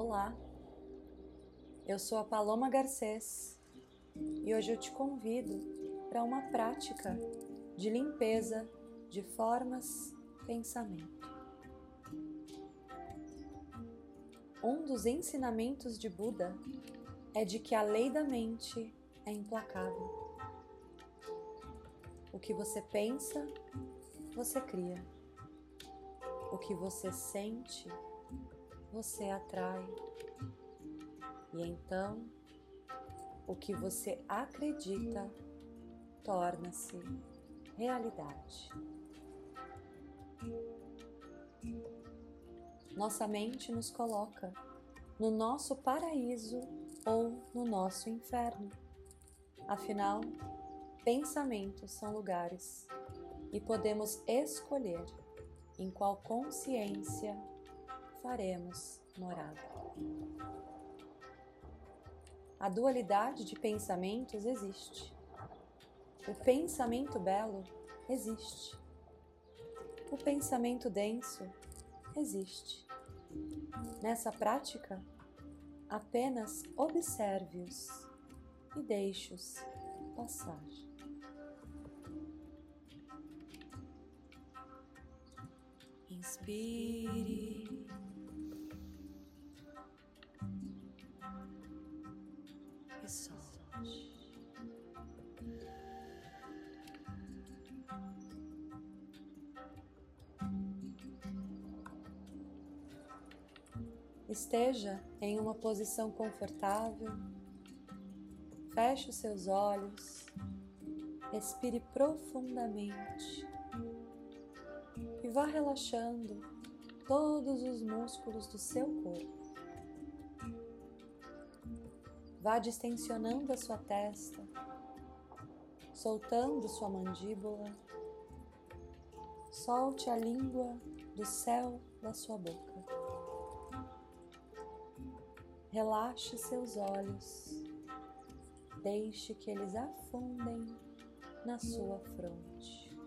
Olá, eu sou a Paloma Garcês e hoje eu te convido para uma prática de limpeza de formas pensamento. Um dos ensinamentos de Buda é de que a lei da mente é implacável. O que você pensa, você cria. O que você sente, você atrai. E então, o que você acredita torna-se realidade. Nossa mente nos coloca no nosso paraíso ou no nosso inferno. Afinal, pensamentos são lugares e podemos escolher em qual consciência faremos morada. A dualidade de pensamentos existe. O pensamento belo existe. O pensamento denso existe. Nessa prática, apenas observe-os e deixe-os passar. Inspire. Esteja em uma posição confortável, feche os seus olhos, respire profundamente. E vá relaxando todos os músculos do seu corpo. Vá distensionando a sua testa, soltando sua mandíbula. Solte a língua do céu da sua boca. Relaxe seus olhos. Deixe que eles afundem na sua fronte.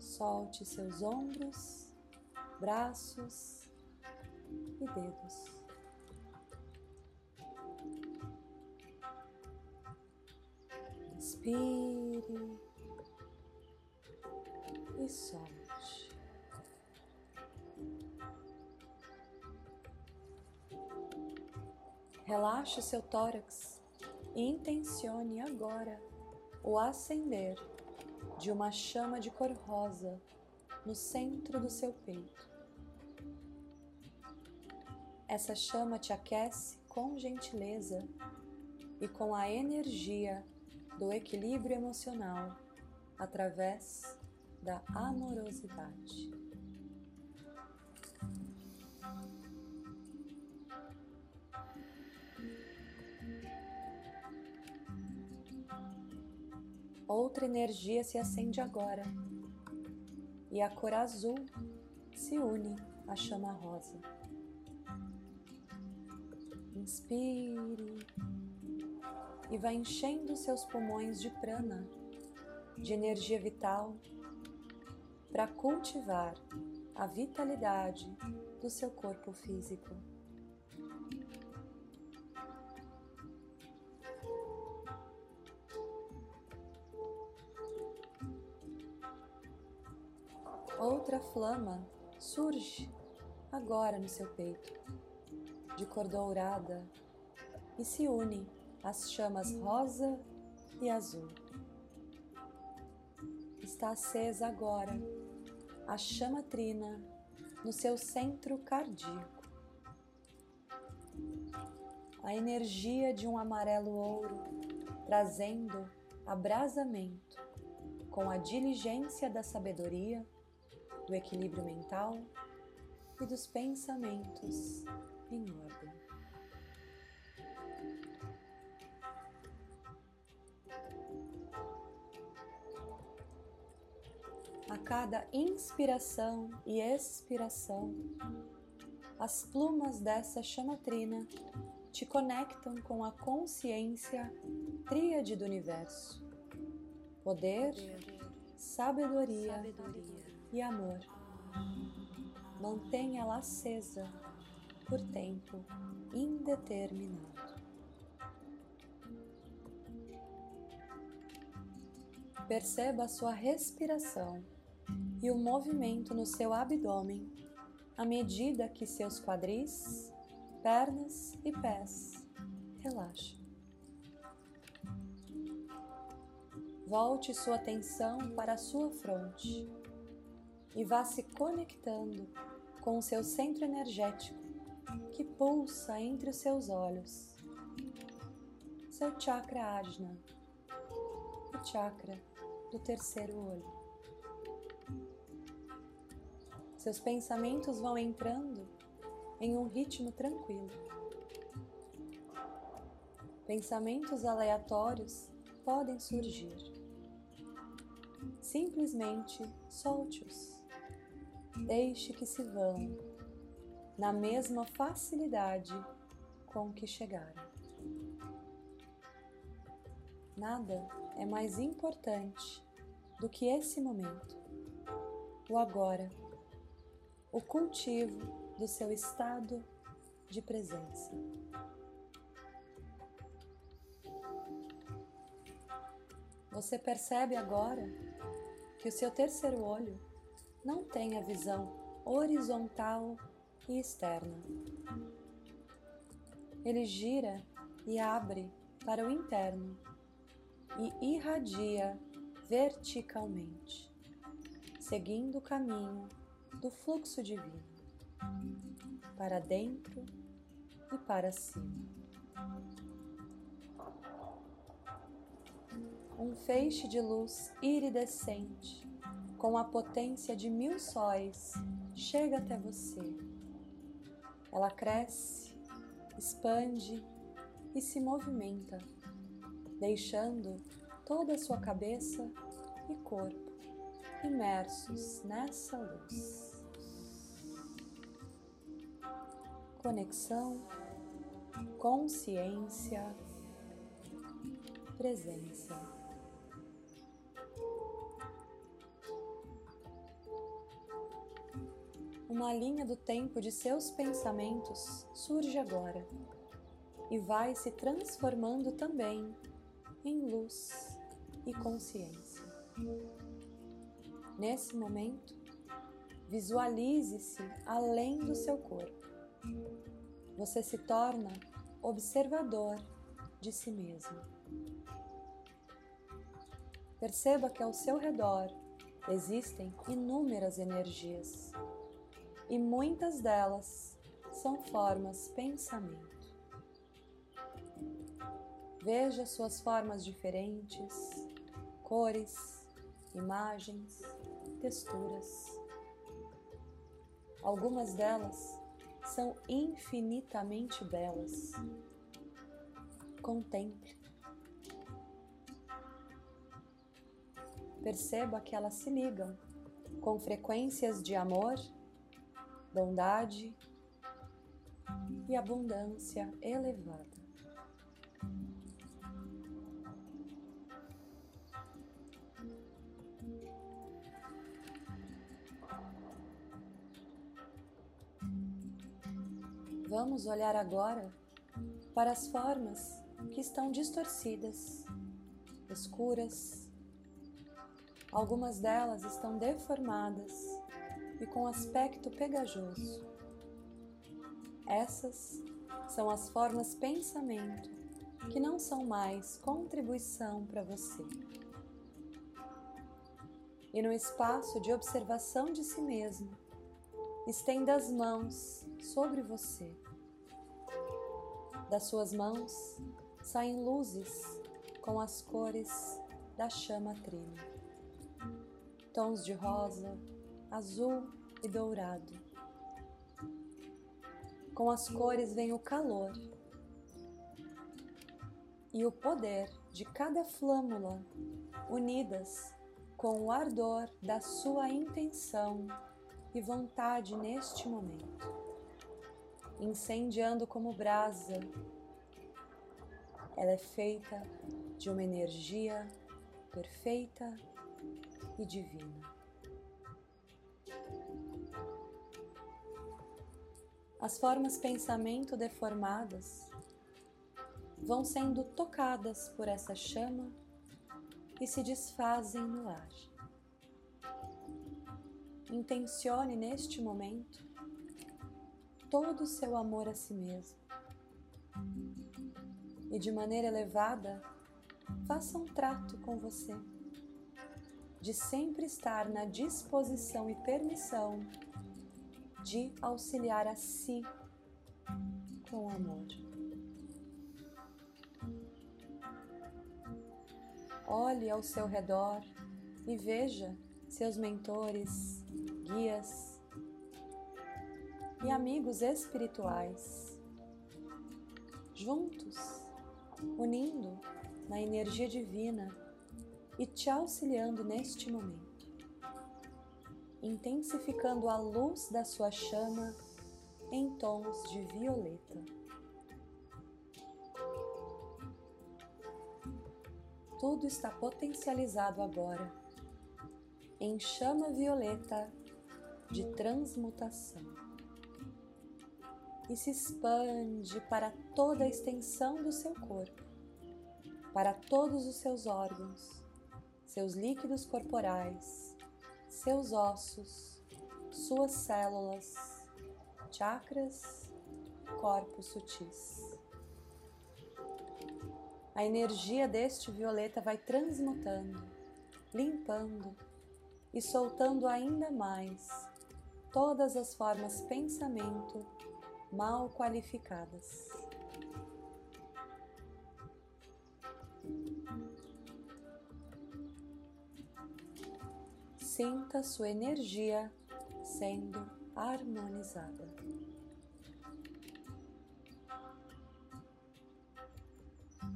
Solte seus ombros, braços e dedos. Inspire e solte. Relaxe seu tórax e intencione agora o acender de uma chama de cor rosa no centro do seu peito. Essa chama te aquece com gentileza e com a energia do equilíbrio emocional através da amorosidade. outra energia se acende agora e a cor azul se une à chama rosa. Inspire e vai enchendo seus pulmões de prana, de energia vital, para cultivar a vitalidade do seu corpo físico. Outra flama surge agora no seu peito, de cor dourada, e se une às chamas rosa e azul. Está acesa agora a chama trina no seu centro cardíaco. A energia de um amarelo ouro trazendo abrasamento com a diligência da sabedoria do equilíbrio mental e dos pensamentos em ordem. A cada inspiração e expiração, as plumas dessa chamatrina te conectam com a consciência tríade do universo: poder, sabedoria, sabedoria e amor. Mantenha-la acesa por tempo indeterminado. Perceba a sua respiração e o movimento no seu abdômen à medida que seus quadris, pernas e pés relaxam. Volte sua atenção para a sua fronte e vá se conectando com o seu centro energético que pulsa entre os seus olhos, seu chakra ajna, o chakra do terceiro olho. Seus pensamentos vão entrando em um ritmo tranquilo. Pensamentos aleatórios podem surgir simplesmente solte-os. Deixe que se vão na mesma facilidade com que chegaram. Nada é mais importante do que esse momento, o agora, o cultivo do seu estado de presença. Você percebe agora que o seu terceiro olho não tem a visão horizontal e externa. Ele gira e abre para o interno e irradia verticalmente, seguindo o caminho do fluxo divino, para dentro e para cima. um feixe de luz iridescente, com a potência de mil sóis, chega até você. Ela cresce, expande e se movimenta, deixando toda a sua cabeça e corpo imersos nessa luz. Conexão, consciência, presença. Uma linha do tempo de seus pensamentos surge agora e vai se transformando também em luz e consciência. Nesse momento, visualize-se além do seu corpo. Você se torna observador de si mesmo. Perceba que ao seu redor existem inúmeras energias e muitas delas são formas pensamento. Veja suas formas diferentes, cores, imagens, texturas. Algumas delas são infinitamente belas. Contemple. Perceba que elas se ligam com frequências de amor bondade e abundância elevada. Vamos olhar agora para as formas que estão distorcidas, escuras. Algumas delas estão deformadas e com aspecto pegajoso. Essas são as formas pensamento que não são mais contribuição para você. E no espaço de observação de si mesmo, estenda as mãos sobre você. Das suas mãos saem luzes com as cores da chama trina. Tons de rosa, azul e dourado. Com as cores vem o calor e o poder de cada flâmula unidas com o ardor da sua intenção e vontade neste momento, incendiando como brasa. Ela é feita de uma energia perfeita e divina. As formas pensamento deformadas vão sendo tocadas por essa chama e se desfazem no ar. Intencione neste momento todo o seu amor a si mesmo e de maneira elevada faça um trato com você de sempre estar na disposição e permissão de auxiliar a si com amor. Olhe ao seu redor e veja seus mentores, guias e amigos espirituais juntos, unindo na energia divina e te auxiliando neste momento, intensificando a luz da sua chama em tons de violeta. Tudo está potencializado agora em chama violeta de transmutação e se expande para toda a extensão do seu corpo, para todos os seus órgãos seus líquidos corporais, seus ossos, suas células, chakras, corpos sutis. A energia deste violeta vai transmutando, limpando e soltando ainda mais todas as formas pensamento mal qualificadas. Sinta sua energia sendo harmonizada.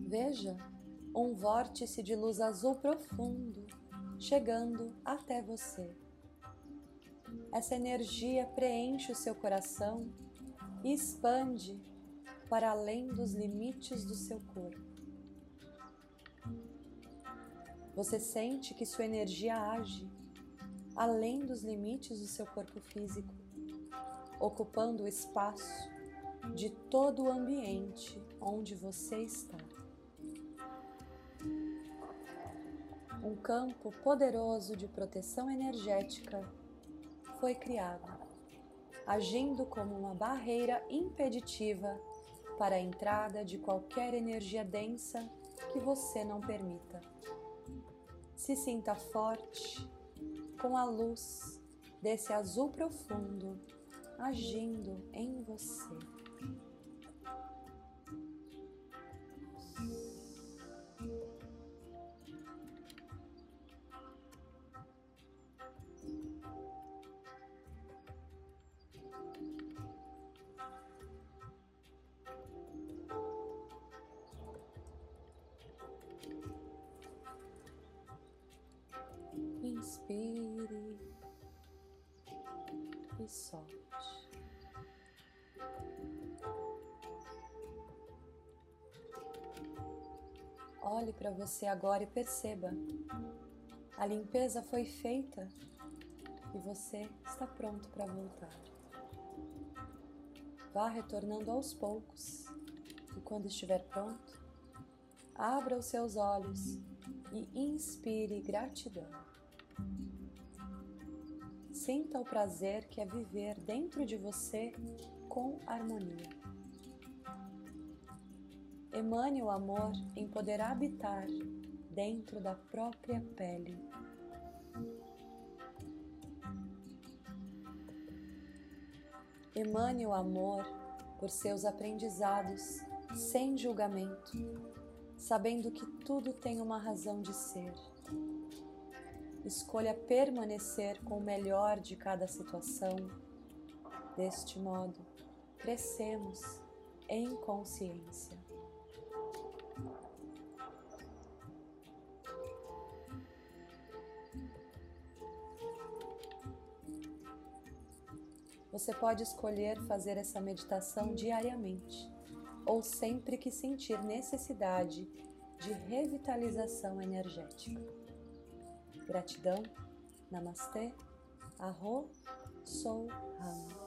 Veja um vórtice de luz azul profundo chegando até você. Essa energia preenche o seu coração e expande para além dos limites do seu corpo. Você sente que sua energia age além dos limites do seu corpo físico, ocupando o espaço de todo o ambiente onde você está. Um campo poderoso de proteção energética foi criado, agindo como uma barreira impeditiva para a entrada de qualquer energia densa que você não permita. Se sinta forte com a luz desse azul profundo agindo em você. Inspire solte. Olhe para você agora e perceba. A limpeza foi feita e você está pronto para voltar. Vá retornando aos poucos e quando estiver pronto, abra os seus olhos e inspire gratidão. Sinta o prazer que é viver dentro de você com harmonia. Emane o amor em poder habitar dentro da própria pele. Emane o amor por seus aprendizados sem julgamento, sabendo que tudo tem uma razão de ser. Escolha permanecer com o melhor de cada situação. Deste modo, crescemos em consciência. Você pode escolher fazer essa meditação diariamente ou sempre que sentir necessidade de revitalização energética. Gratidão. Namastê. Arro. Sou Rama.